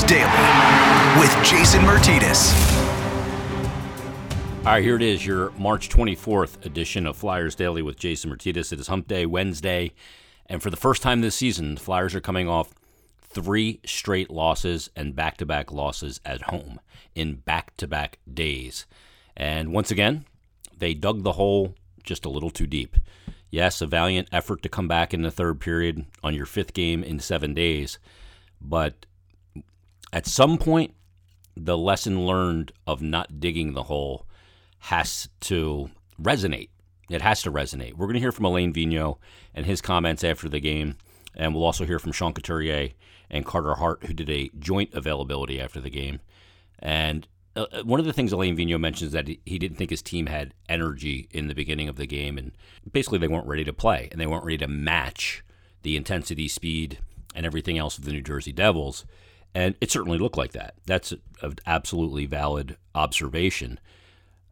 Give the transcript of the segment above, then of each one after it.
Daily with Jason Myrtetus. All right, here it is, your March 24th edition of Flyers Daily with Jason Myrtetus. It is Hump Day, Wednesday, and for the first time this season, the Flyers are coming off three straight losses and back to back losses at home in back to back days. And once again, they dug the hole just a little too deep. Yes, a valiant effort to come back in the third period on your fifth game in seven days, but at some point, the lesson learned of not digging the hole has to resonate. It has to resonate. We're going to hear from Alain Vigneault and his comments after the game, and we'll also hear from Sean Couturier and Carter Hart, who did a joint availability after the game. And uh, uh, one of the things Alain Vigneault mentions is that he didn't think his team had energy in the beginning of the game, and basically they weren't ready to play, and they weren't ready to match the intensity, speed, and everything else of the New Jersey Devils. And it certainly looked like that. That's an absolutely valid observation.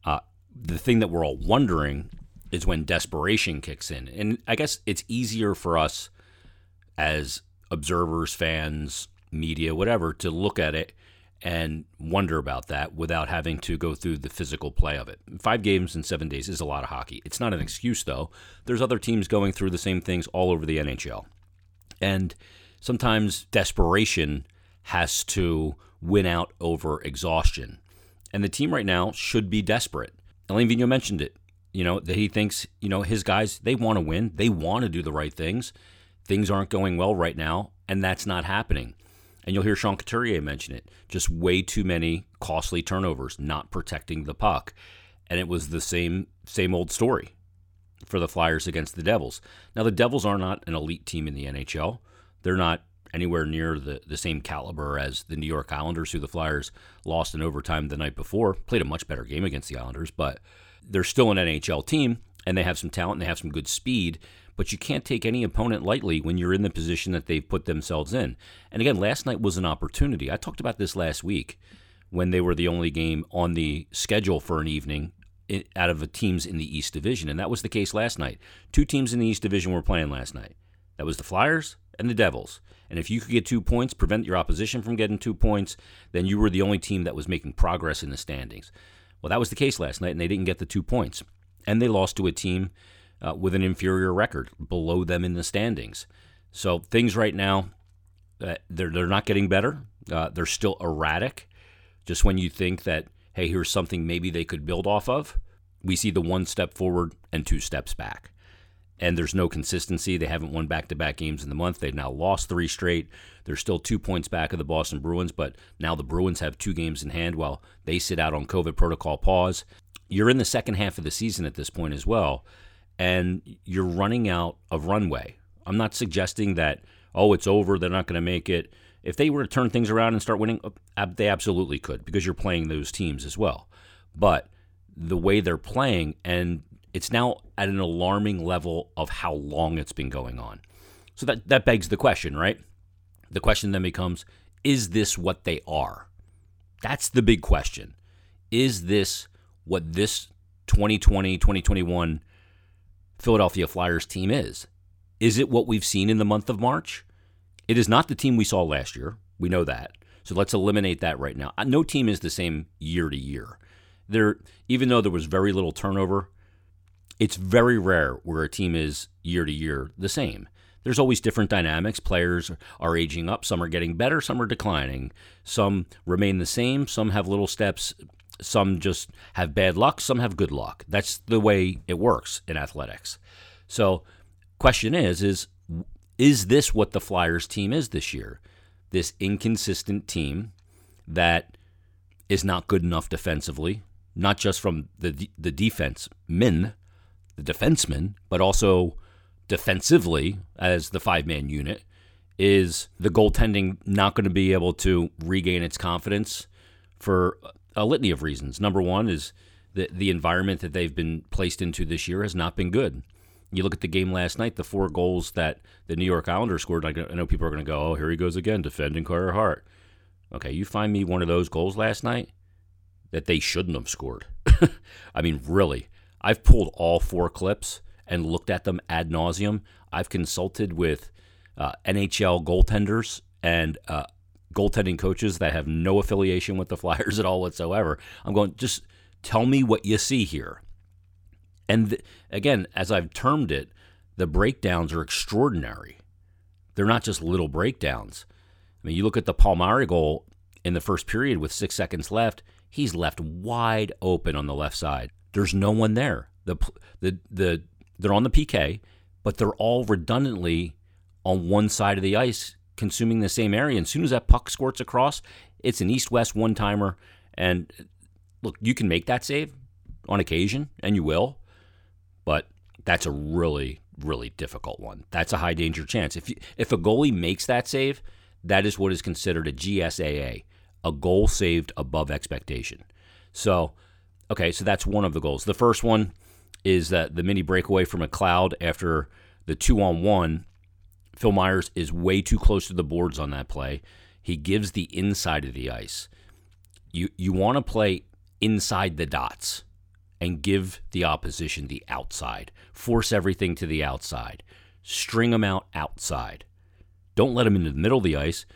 Uh, the thing that we're all wondering is when desperation kicks in. And I guess it's easier for us as observers, fans, media, whatever, to look at it and wonder about that without having to go through the physical play of it. Five games in seven days is a lot of hockey. It's not an excuse, though. There's other teams going through the same things all over the NHL. And sometimes desperation has to win out over exhaustion. And the team right now should be desperate. Alain Vigneault mentioned it. You know, that he thinks, you know, his guys, they want to win. They want to do the right things. Things aren't going well right now, and that's not happening. And you'll hear Sean Couturier mention it. Just way too many costly turnovers, not protecting the puck. And it was the same same old story for the Flyers against the Devils. Now the Devils are not an elite team in the NHL. They're not anywhere near the, the same caliber as the New York Islanders, who the Flyers lost in overtime the night before. Played a much better game against the Islanders, but they're still an NHL team and they have some talent and they have some good speed. But you can't take any opponent lightly when you're in the position that they've put themselves in. And again, last night was an opportunity. I talked about this last week when they were the only game on the schedule for an evening out of the teams in the East Division. And that was the case last night. Two teams in the East Division were playing last night. That was the Flyers and the Devils. And if you could get two points, prevent your opposition from getting two points, then you were the only team that was making progress in the standings. Well, that was the case last night, and they didn't get the two points. And they lost to a team uh, with an inferior record below them in the standings. So things right now, uh, they're, they're not getting better. Uh, they're still erratic. Just when you think that, hey, here's something maybe they could build off of, we see the one step forward and two steps back and there's no consistency. They haven't won back to back games in the month. They've now lost three straight. They're still two points back of the Boston Bruins, but now the Bruins have two games in hand while they sit out on COVID protocol pause. You're in the second half of the season at this point as well, and you're running out of runway. I'm not suggesting that, oh, it's over, they're not going to make it. If they were to turn things around and start winning, uh, they absolutely could because you're playing those teams as well. But the way they're playing and it's now at an alarming level of how long it's been going on. So that, that begs the question, right? The question then becomes is this what they are? That's the big question. Is this what this 2020 2021 Philadelphia Flyers team is? Is it what we've seen in the month of March? It is not the team we saw last year. We know that. So let's eliminate that right now. Uh, no team is the same year to year. There, even though there was very little turnover, it's very rare where a team is year to year the same. There's always different dynamics. Players are aging up, some are getting better, some are declining. Some remain the same, some have little steps, some just have bad luck, some have good luck. That's the way it works in athletics. So, question is is is this what the Flyers team is this year? This inconsistent team that is not good enough defensively, not just from the the defense men, the defenseman, but also defensively as the five man unit, is the goaltending not going to be able to regain its confidence for a litany of reasons. Number one is that the environment that they've been placed into this year has not been good. You look at the game last night, the four goals that the New York Islanders scored. I know people are going to go, oh, here he goes again, defending Carter Hart. Okay, you find me one of those goals last night that they shouldn't have scored. I mean, really. I've pulled all four clips and looked at them ad nauseum. I've consulted with uh, NHL goaltenders and uh, goaltending coaches that have no affiliation with the Flyers at all whatsoever. I'm going, just tell me what you see here. And th- again, as I've termed it, the breakdowns are extraordinary. They're not just little breakdowns. I mean, you look at the Palmieri goal in the first period with six seconds left, he's left wide open on the left side. There's no one there. The, the, the, they're on the PK, but they're all redundantly on one side of the ice consuming the same area. And as soon as that puck squirts across, it's an east west one timer. And look, you can make that save on occasion, and you will, but that's a really, really difficult one. That's a high danger chance. If you, if a goalie makes that save, that is what is considered a GSAA, a goal saved above expectation. So, okay, so that's one of the goals. The first one is that the mini breakaway from McLeod after the two on one Phil Myers is way too close to the boards on that play. He gives the inside of the ice. You you want to play inside the dots and give the opposition the outside. Force everything to the outside. String them out outside. Don't let them into the middle of the ice.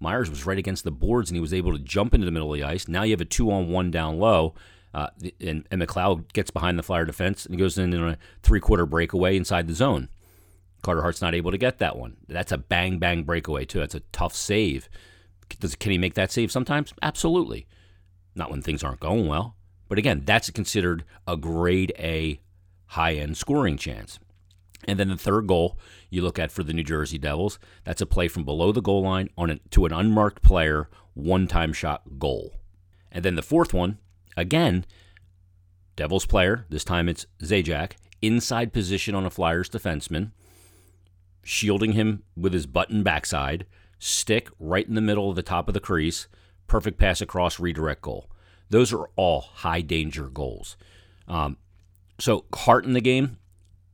Myers was right against the boards and he was able to jump into the middle of the ice. Now you have a two on one down low. Uh, and, and McLeod gets behind the Flyer defense and goes in on a three quarter breakaway inside the zone. Carter Hart's not able to get that one. That's a bang bang breakaway too. That's a tough save. Does can he make that save sometimes? Absolutely. Not when things aren't going well. But again, that's considered a grade A high end scoring chance. And then the third goal you look at for the New Jersey Devils, that's a play from below the goal line on to an unmarked player, one time shot goal. And then the fourth one, again, Devils player, this time it's Zajac, inside position on a Flyers defenseman shielding him with his button backside, stick right in the middle of the top of the crease, perfect pass across, redirect goal. Those are all high danger goals. Um, so Hart in the game,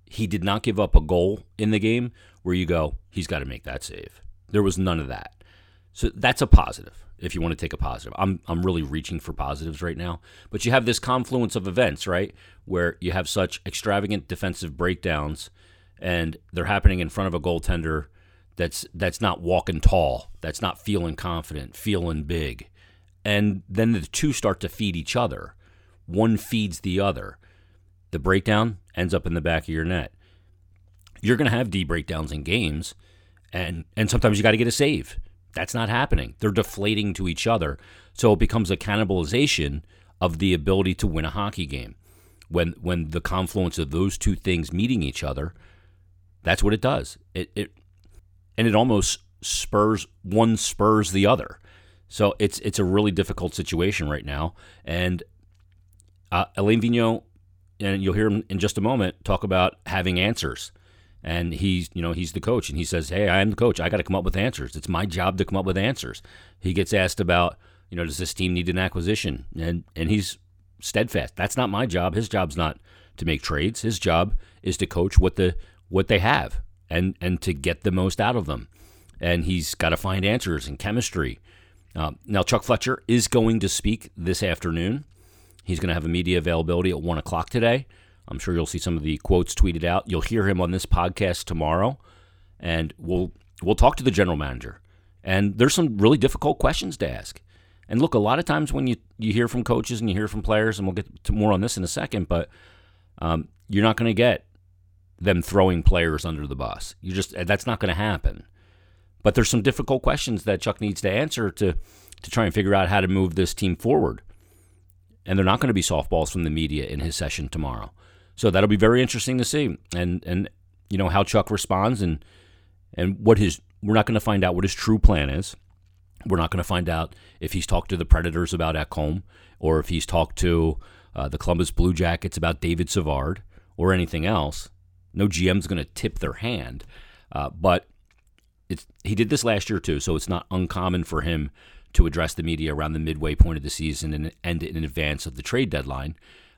he did not give up a goal in the game where you go, he's got to make that save. There was none of that. So that's a positive if you want to take a positive. I'm I'm really reaching for positives right now. But you have this confluence of events, right? Where you have such extravagant defensive breakdowns and they're happening in front of a goaltender that's that's not walking tall, that's not feeling confident, feeling big. And then the two start to feed each other. One feeds the other. The breakdown ends up in the back of your net. You're going to have D breakdowns in games and and sometimes you got to get a save. That's not happening. They're deflating to each other. So it becomes a cannibalization of the ability to win a hockey game. When when the confluence of those two things meeting each other, that's what it does. It, it and it almost spurs one spurs the other. So it's it's a really difficult situation right now. And uh, Alain Vigneault, and you'll hear him in just a moment talk about having answers. And he's you know he's the coach, and he says, "Hey, I am the coach. I got to come up with answers. It's my job to come up with answers." He gets asked about you know does this team need an acquisition, and and he's steadfast. That's not my job. His job's not to make trades. His job is to coach what the what they have and and to get the most out of them. And he's got to find answers in chemistry. Uh, now, Chuck Fletcher is going to speak this afternoon. He's going to have a media availability at one o'clock today. I'm sure you'll see some of the quotes tweeted out. You'll hear him on this podcast tomorrow, and we'll we'll talk to the general manager. And there's some really difficult questions to ask. And look, a lot of times when you, you hear from coaches and you hear from players, and we'll get to more on this in a second, but um, you're not going to get them throwing players under the bus. You just that's not going to happen. But there's some difficult questions that Chuck needs to answer to to try and figure out how to move this team forward. And they're not going to be softballs from the media in his session tomorrow. So that'll be very interesting to see. And and you know how Chuck responds and and what his we're not going to find out what his true plan is. We're not going to find out if he's talked to the Predators about Ekholm or if he's talked to uh, the Columbus Blue Jackets about David Savard or anything else. No GM's going to tip their hand, uh, but it's he did this last year too, so it's not uncommon for him to address the media around the midway point of the season and end in advance of the trade deadline.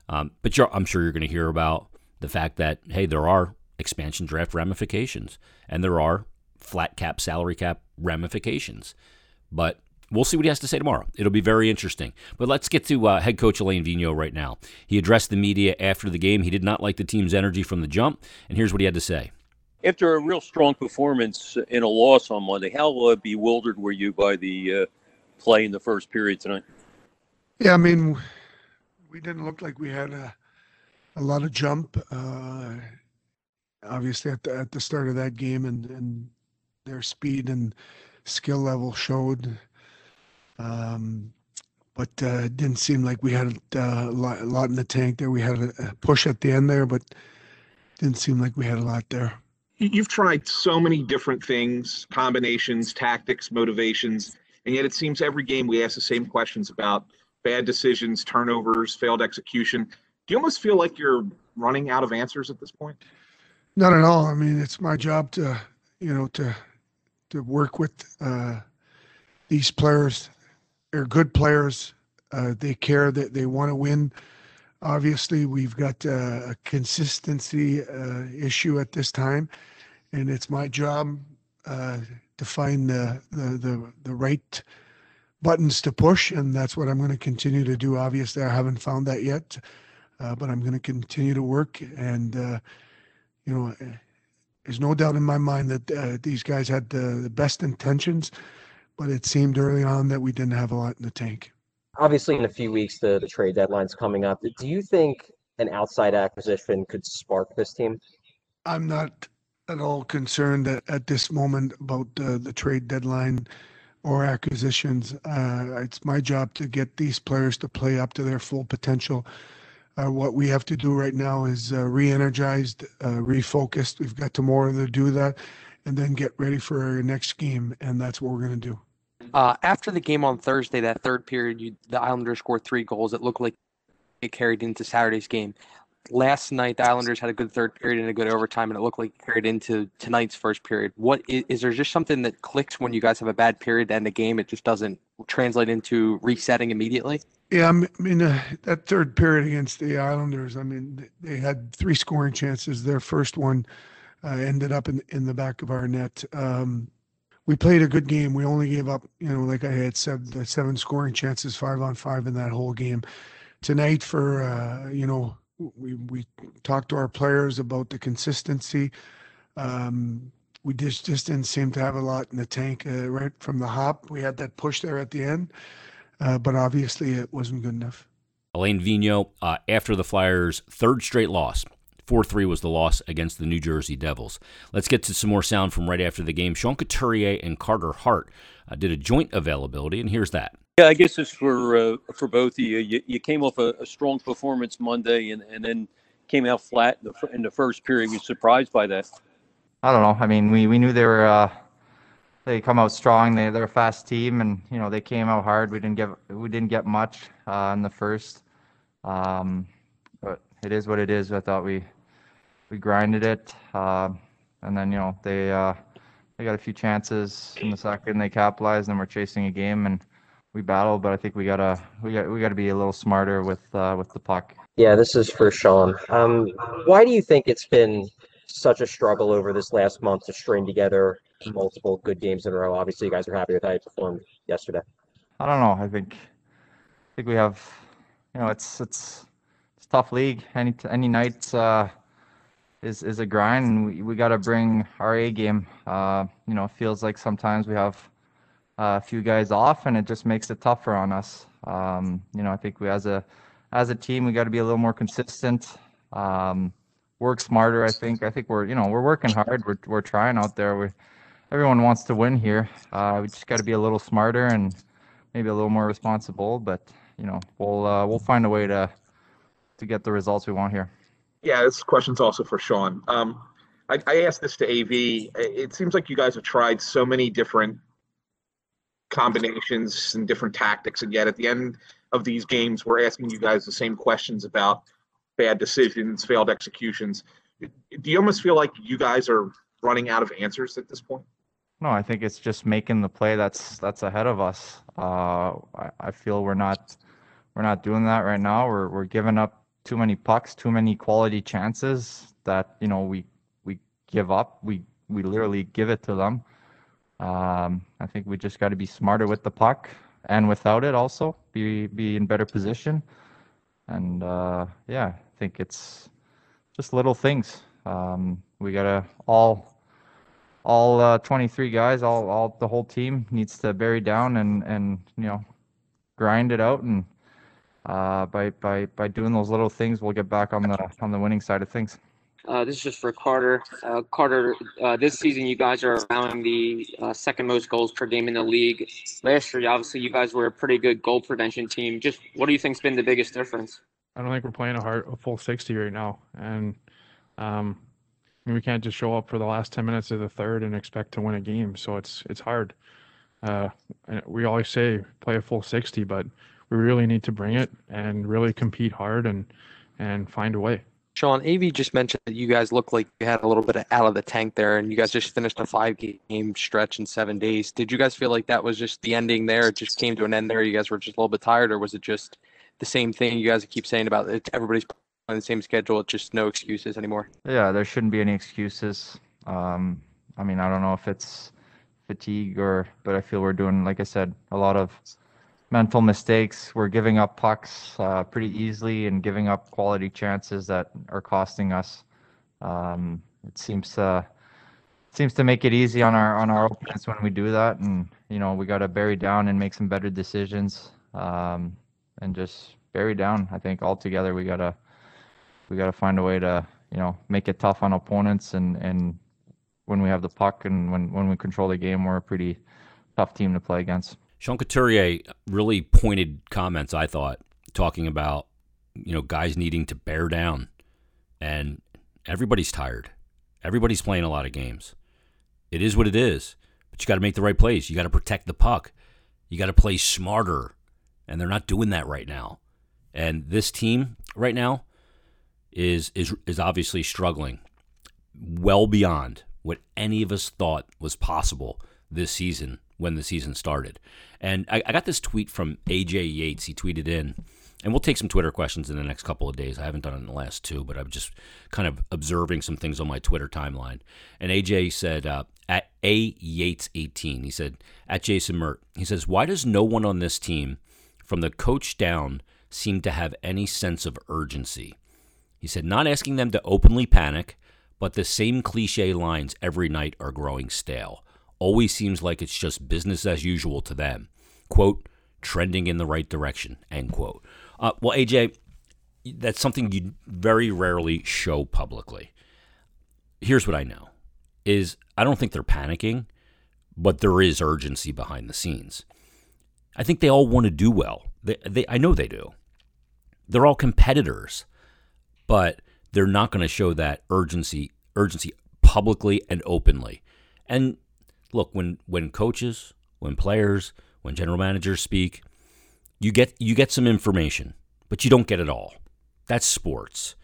Um, but I'm sure you're going to hear about the fact that hey, there are expansion draft ramifications and there are flat cap salary cap ramifications. But we'll see what he has to say tomorrow. It'll be very interesting. But let's get to uh, head coach Alain Vigneault right now. He addressed the media after the game. He did not like the team's energy from the jump, and here's what he had to say. After a real strong performance in a loss on Monday, how uh, bewildered were you by the uh, play in the first period tonight? Yeah, I mean, we didn't look like we had a a lot of jump. Uh, obviously, at the at the start of that game, and and their speed and skill level showed. Um, but uh, it didn't seem like we had uh, a lot, a lot in the tank there. We had a, push at the end there, but didn't seem like we had a lot there. You've tried so many different things, combinations, tactics, motivations, and yet it seems every game we ask the same questions about bad decisions, turnovers, failed execution. Do you almost feel like you're running out of answers at this point? Not at all. I mean, it's my job to, you know, to to work with uh, these players. They're good players. Uh, they care that they want to win. Obviously, we've got uh, a consistency uh, issue at this time, and it's my job uh, to find the, the the the right buttons to push, and that's what I'm going to continue to do. Obviously, I haven't found that yet, uh, but I'm going to continue to work. And uh, you know, there's no doubt in my mind that uh, these guys had the, the best intentions, but it seemed early on that we didn't have a lot in the tank obviously in a few weeks the, the trade deadline's coming up. Do you think an outside acquisition could spark this team? I'm not at all concerned at, at this moment about uh, the trade deadline or acquisitions. Uh, it's my job to get these players to play up to their full potential. Uh, what we have to do right now is uh, re-energized, uh, refocused. We've got tomorrow to do that, and then get ready for our next game, and that's what we're going to do. Uh, after the game on Thursday, that third period, you, the Islanders scored three goals. It looked like it carried into Saturday's game. Last night, the Islanders had a good third period and a good overtime, and it looked like it carried into tonight's first period. What is, is there just something that clicks when you guys have a bad period and the game? It just doesn't translate into resetting immediately. Yeah, I mean uh, that third period against the Islanders. I mean they had three scoring chances. Their first one uh, ended up in in the back of our net. Um, we played a good game. We only gave up, you know, like I had said, seven scoring chances, five on five in that whole game. Tonight, for uh, you know, we we talked to our players about the consistency. Um, we just just didn't seem to have a lot in the tank uh, right from the hop. We had that push there at the end, uh, but obviously it wasn't good enough. Alain Vigneault, uh, after the Flyers' third straight loss, 4 3 was the loss against the New Jersey Devils. Let's get to some more sound from right after the game. Sean Couturier and Carter Hart uh, did a joint availability, and here's that. Yeah, I guess it's for uh, for both of you. You, you came off a, a, strong performance Monday and, and then came out flat in the, in the first period. You surprised by that? I don't know. I mean, we, we knew they were uh, they come out strong. They they're a fast team, and you know they came out hard. We didn't get we didn't get much uh, in the first. Um, but it is what it is. I thought we we grinded it, uh, and then you know they uh, they got a few chances in the second. They capitalized, and we're chasing a game, and we battled. But I think we gotta we got we gotta be a little smarter with uh, with the puck. Yeah, this is for Sean. Um, why do you think it's been such a struggle over this last month to string together multiple good games in a row? Obviously, you guys are happy with how you performed yesterday. I don't know. I think I think we have, you know, it's it's it's tough league. Any any night uh, is is a grind, and we, we got to bring our A game. Uh, you know, it feels like sometimes we have a few guys off, and it just makes it tougher on us. Um, you know, I think we as a as a team we got to be a little more consistent, um, work smarter. I think I think we're you know we're working hard. We're we're trying out there. We everyone wants to win here. Uh, we just got to be a little smarter and maybe a little more responsible. But you know, we'll uh, we'll find a way to to get the results we want here. Yeah, this question's also for Sean. Um, I, I asked this to AV. It seems like you guys have tried so many different combinations and different tactics, and yet at the end of these games, we're asking you guys the same questions about bad decisions, failed executions. Do you almost feel like you guys are running out of answers at this point? No, I think it's just making the play that's that's ahead of us. Uh, I, I feel we're not we're not doing that right now. We're we're giving up too many pucks, too many quality chances that you know we we give up. We we literally give it to them. Um, I think we just got to be smarter with the puck and without it also be be in better position. And uh, yeah, I think it's just little things. Um, we gotta all all uh, 23 guys, all all the whole team needs to bury down and and you know grind it out and uh, by by by doing those little things, we'll get back on the on the winning side of things. Uh, this is just for Carter. Uh, Carter, uh, this season you guys are allowing the uh, second most goals per game in the league. Last year, obviously, you guys were a pretty good goal prevention team. Just what do you think's been the biggest difference? I don't think we're playing a hard, a full 60 right now, and um, we can't just show up for the last 10 minutes of the third and expect to win a game. So it's it's hard. Uh, we always say play a full 60, but we really need to bring it and really compete hard and and find a way. Sean, AV just mentioned that you guys look like you had a little bit of out of the tank there, and you guys just finished a five game stretch in seven days. Did you guys feel like that was just the ending there? It just came to an end there. You guys were just a little bit tired, or was it just the same thing you guys keep saying about it? Everybody's on the same schedule. It's just no excuses anymore. Yeah, there shouldn't be any excuses. Um, I mean, I don't know if it's fatigue or, but I feel we're doing, like I said, a lot of mental mistakes. We're giving up pucks uh, pretty easily and giving up quality chances that are costing us. Um, it seems to seems to make it easy on our on our opponents when we do that, and you know we got to bury down and make some better decisions, um, and just bury down. I think altogether we gotta we gotta find a way to you know make it tough on opponents, and and when we have the puck and when when we control the game, we're a pretty tough team to play against. Sean Couturier really pointed comments, I thought, talking about, you know, guys needing to bear down. And everybody's tired. Everybody's playing a lot of games. It is what it is. But you got to make the right plays. You got to protect the puck. You got to play smarter. And they're not doing that right now. And this team right now is is is obviously struggling well beyond what any of us thought was possible this season when the season started. And I, I, got this tweet from AJ Yates. He tweeted in, and we'll take some Twitter questions in the next couple of days. I haven't done it in the last two, but I'm just kind of observing some things on my Twitter timeline. And AJ said, uh, at A Yates 18, he said, at Jason Mert, he says, why does no one on this team, from the coach down, seem to have any sense of urgency? He said, not asking them to openly panic, but the same cliche lines every night are growing stale always seems like it's just business as usual to them. Quote, trending in the right direction, end quote. Uh, well, AJ, that's something you very rarely show publicly. Here's what I know is I don't think they're panicking, but there is urgency behind the scenes. I think they all want to do well. They, they, I know they do. They're all competitors, but they're not going to show that urgency urgency publicly and openly. And look when when coaches, when players, when general managers speak, you get you get some information, but you don't get it all. That's sports.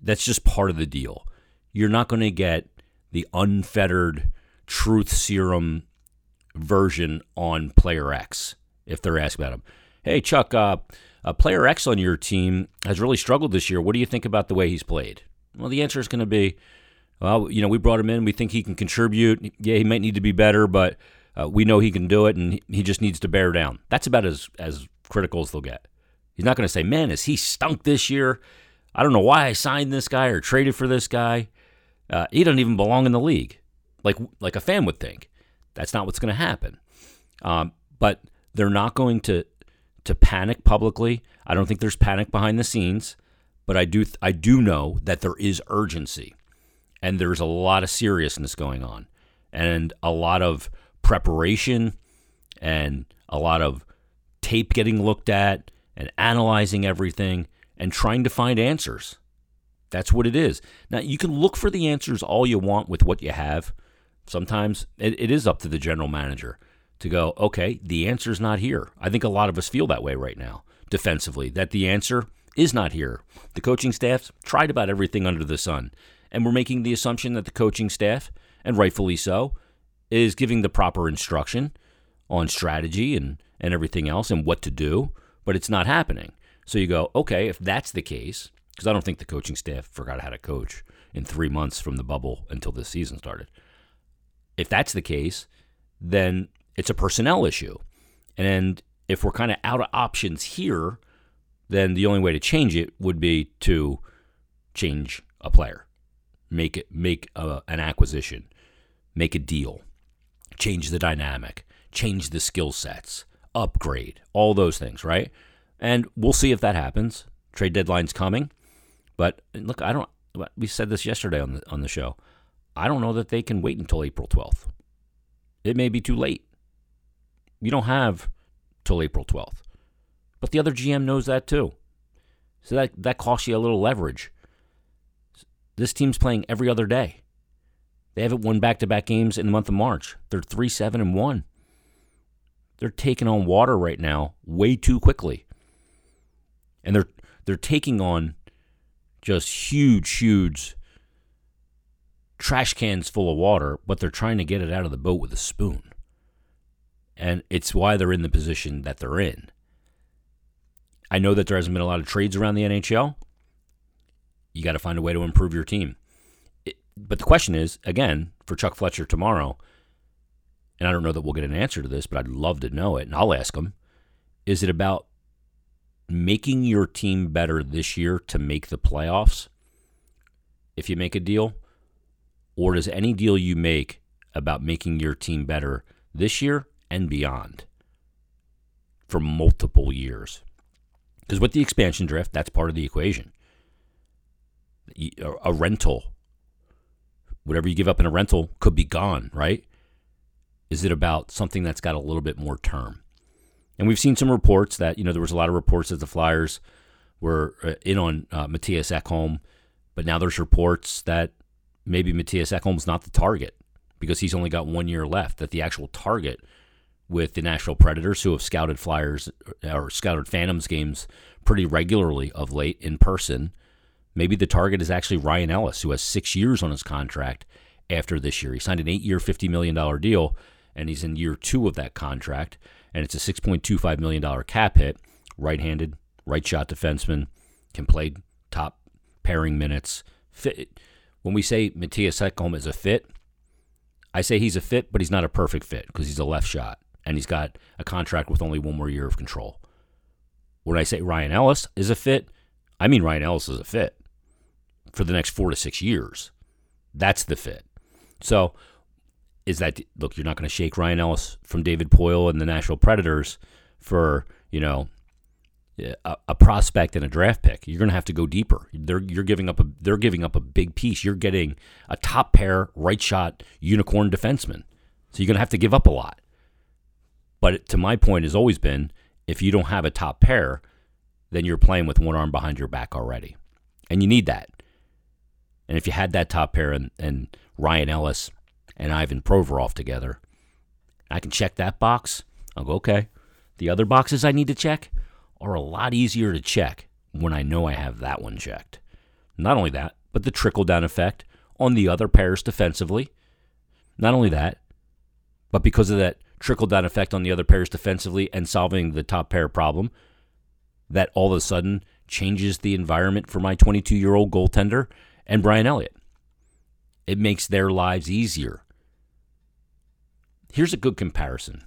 That's just part of the deal. You're not going to get the unfettered truth serum version on player X if they're asked about him. Hey, Chuck, uh, uh, player X on your team has really struggled this year. What do you think about the way he's played? Well, the answer is going to be well, you know, we brought him in. We think he can contribute. Yeah, he might need to be better, but uh, we know he can do it, and he just needs to bear down. That's about as as critical as they'll get. He's not going to say, "Man, is he stunk this year? I don't know why I signed this guy or traded for this guy. Uh, he doesn't even belong in the league." Like like a fan would think. That's not what's going to happen. Um, but they're not going to to panic publicly. I don't think there's panic behind the scenes, but I do I do know that there is urgency and there's a lot of seriousness going on and a lot of preparation and a lot of tape getting looked at and analyzing everything and trying to find answers. That's what it is. Now, you can look for the answers all you want with what you have. Sometimes it, it is up to the general manager to go, okay, the answer's not here. I think a lot of us feel that way right now defensively, that the answer is not here. The coaching staff's tried about everything under the sun and we're making the assumption that the coaching staff, and rightfully so, is giving the proper instruction on strategy and, and everything else and what to do, but it's not happening. So you go, okay, if that's the case, because I don't think the coaching staff forgot how to coach in three months from the bubble until this season started. If that's the case, then it's a personnel issue. And if we're kind of out of options here, then the only way to change it would be to change a player make it make a, an acquisition, make a deal, change the dynamic, change the skill sets, upgrade, all those things, right? And we'll see if that happens. Trade deadline's coming. But look, I don't we said this yesterday on the on the show. I don't know that they can wait until April 12th. It may be too late. You don't have till April 12th. But the other GM knows that too. So that that costs you a little leverage. This team's playing every other day. They haven't won back-to-back games in the month of March. They're 3-7 and 1. They're taking on water right now way too quickly. And they're they're taking on just huge huge trash cans full of water, but they're trying to get it out of the boat with a spoon. And it's why they're in the position that they're in. I know that there hasn't been a lot of trades around the NHL. You got to find a way to improve your team. It, but the question is, again, for Chuck Fletcher tomorrow, and I don't know that we'll get an answer to this, but I'd love to know it, and I'll ask him is it about making your team better this year to make the playoffs if you make a deal? Or does any deal you make about making your team better this year and beyond for multiple years? Because with the expansion drift, that's part of the equation. A rental, whatever you give up in a rental, could be gone, right? Is it about something that's got a little bit more term? And we've seen some reports that, you know, there was a lot of reports that the Flyers were uh, in on uh, Mattias Ekholm, but now there's reports that maybe Mattias Ekholm's not the target because he's only got one year left, that the actual target with the Nashville Predators, who have scouted Flyers or scouted Phantoms games pretty regularly of late in person. Maybe the target is actually Ryan Ellis, who has six years on his contract after this year. He signed an eight year, $50 million deal, and he's in year two of that contract. And it's a $6.25 million cap hit. Right handed, right shot defenseman, can play top pairing minutes. Fit. When we say Mattias Ekholm is a fit, I say he's a fit, but he's not a perfect fit because he's a left shot and he's got a contract with only one more year of control. When I say Ryan Ellis is a fit, I mean Ryan Ellis is a fit for the next four to six years. That's the fit. So, is that look? You're not going to shake Ryan Ellis from David Poile and the Nashville Predators for you know a, a prospect and a draft pick. You're going to have to go deeper. They're you're giving up a they're giving up a big piece. You're getting a top pair right shot unicorn defenseman. So you're going to have to give up a lot. But to my point has always been if you don't have a top pair, then you're playing with one arm behind your back already. And you need that. And if you had that top pair and, and Ryan Ellis and Ivan Provorov together, I can check that box. I'll go, okay. The other boxes I need to check are a lot easier to check when I know I have that one checked. Not only that, but the trickle down effect on the other pairs defensively. Not only that, but because of that trickle down effect on the other pairs defensively and solving the top pair problem that all of a sudden changes the environment for my 22 year old goaltender and Brian Elliott. It makes their lives easier. Here's a good comparison.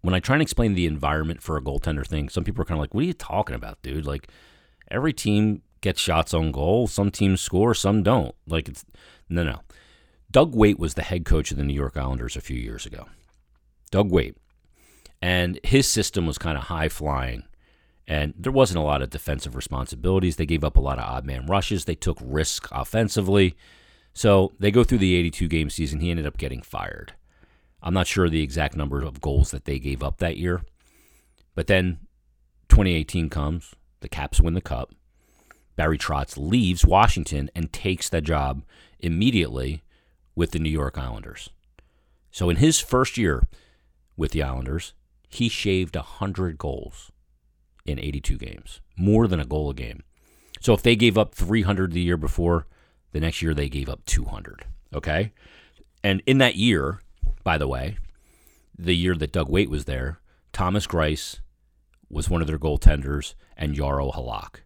When I try and explain the environment for a goaltender thing, some people are kind of like, what are you talking about, dude? Like, every team gets shots on goal. Some teams score, some don't. Like, it's no, no. Doug Weight was the head coach of the New York Islanders a few years ago. Doug Weight. And his system was kind of high flying. And there wasn't a lot of defensive responsibilities. They gave up a lot of odd man rushes. They took risk offensively. So they go through the 82 game season. He ended up getting fired. I'm not sure the exact number of goals that they gave up that year. But then 2018 comes. The Caps win the Cup. Barry Trotz leaves Washington and takes that job immediately with the New York Islanders. So in his first year with the Islanders, he shaved 100 goals in 82 games, more than a goal a game. So if they gave up 300 the year before, the next year they gave up 200. Okay? And in that year, by the way, the year that Doug Weight was there, Thomas Greiss was one of their goaltenders and Jaro Halak.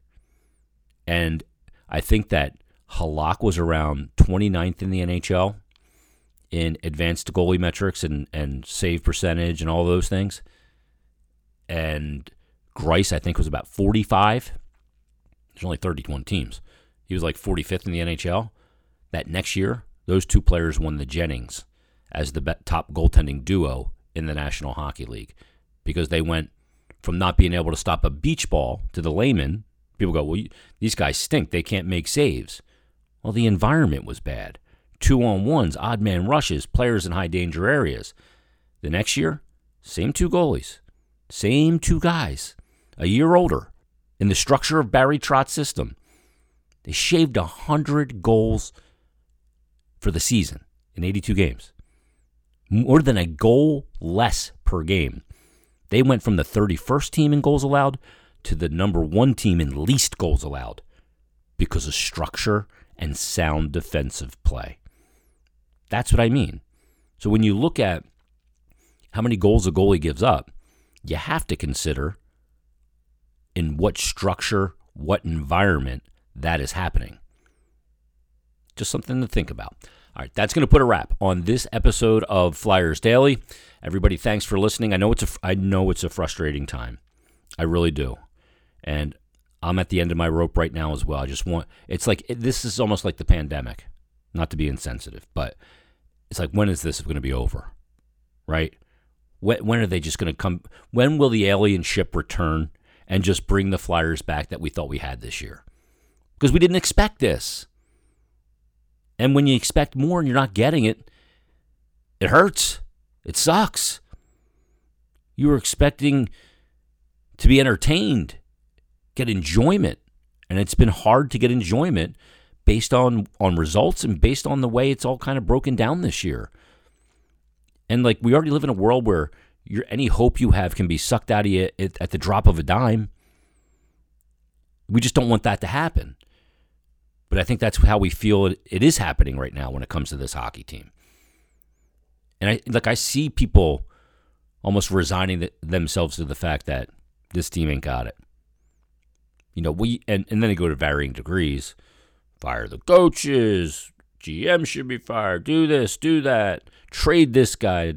And I think that Halak was around 29th in the NHL in advanced goalie metrics and, and save percentage and all those things. And Greiss, I think, was about 45. There's only 31 teams. He was like 45th in the NHL. That next year, those two players won the Jennings as the top goaltending duo in the National Hockey League because they went from not being able to stop a beach ball to the layman. People go, well, these guys stink. They can't make saves. Well, the environment was bad. Two on ones, odd man rushes, players in high danger areas. The next year, same two goalies, same two guys, a year older, in the structure of Barry Trotz's system. They shaved 100 goals for the season in 82 games. More than a goal less per game. They went from the 31st team in goals allowed to the number one team in least goals allowed because of structure and sound defensive play. That's what I mean. So when you look at how many goals a goalie gives up, you have to consider in what structure, what environment that is happening. Just something to think about. All right, that's going to put a wrap on this episode of Flyers Daily. Everybody, thanks for listening. I know it's a I know it's a frustrating time. I really do. And I'm at the end of my rope right now as well. I just want it's like this is almost like the pandemic. Not to be insensitive, but it's like when is this going to be over? Right? When, when are they just going to come when will the alien ship return and just bring the Flyers back that we thought we had this year? Because we didn't expect this. And when you expect more and you're not getting it, it hurts. It sucks. You were expecting to be entertained, get enjoyment, and it's been hard to get enjoyment based on on results and based on the way it's all kind of broken down this year. And like we already live in a world where your any hope you have can be sucked out of you at, at the drop of a dime. We just don't want that to happen. But I think that's how we feel it, it is happening right now when it comes to this hockey team. And I like I see people almost resigning the, themselves to the fact that this team ain't got it. You know, we and, and then they go to varying degrees. Fire the coaches, GM should be fired, do this, do that, trade this guy.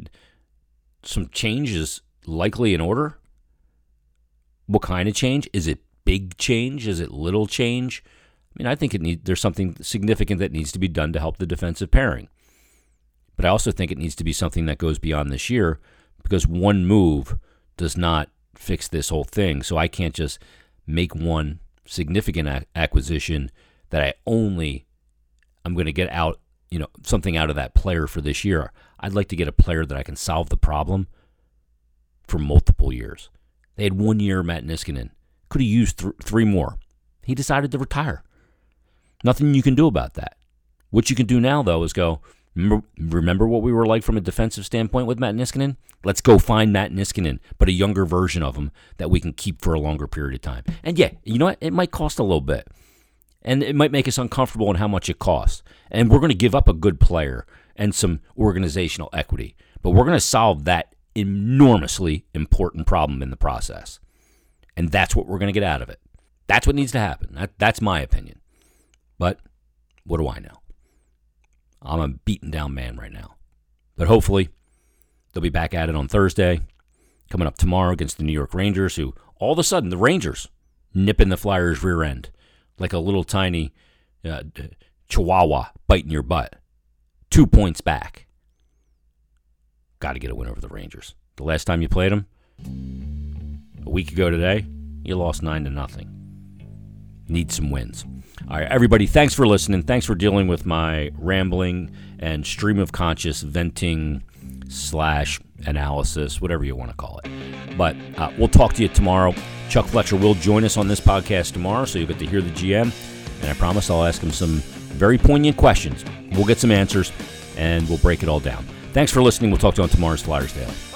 Some changes likely in order. What kind of change? Is it big change? Is it little change? I mean, I think it need, there's something significant that needs to be done to help the defensive pairing. But I also think it needs to be something that goes beyond this year because one move does not fix this whole thing. So I can't just make one significant acquisition that I only I'm going to get out, you know, something out of that player for this year. I'd like to get a player that I can solve the problem for multiple years. They had one year Matt Niskanen. Could have used th- three more. He decided to retire. Nothing you can do about that. What you can do now, though, is go, remember, remember what we were like from a defensive standpoint with Matt Niskanen? Let's go find Matt Niskanen, but a younger version of him that we can keep for a longer period of time. And yeah, you know what? It might cost a little bit. And it might make us uncomfortable in how much it costs. And we're going to give up a good player and some organizational equity. But we're going to solve that enormously important problem in the process. And that's what we're going to get out of it. That's what needs to happen. That, that's my opinion. But what do I know? I'm a beaten down man right now. But hopefully, they'll be back at it on Thursday, coming up tomorrow against the New York Rangers, who all of a sudden, the Rangers nipping the Flyers' rear end like a little tiny uh, chihuahua biting your butt. Two points back. Got to get a win over the Rangers. The last time you played them, a week ago today, you lost nine to nothing. Need some wins. All right, everybody, thanks for listening. Thanks for dealing with my rambling and stream of conscious venting slash analysis, whatever you want to call it. But uh, we'll talk to you tomorrow. Chuck Fletcher will join us on this podcast tomorrow, so you'll get to hear the GM. And I promise I'll ask him some very poignant questions. We'll get some answers, and we'll break it all down. Thanks for listening. We'll talk to you on tomorrow's Flyers Daily.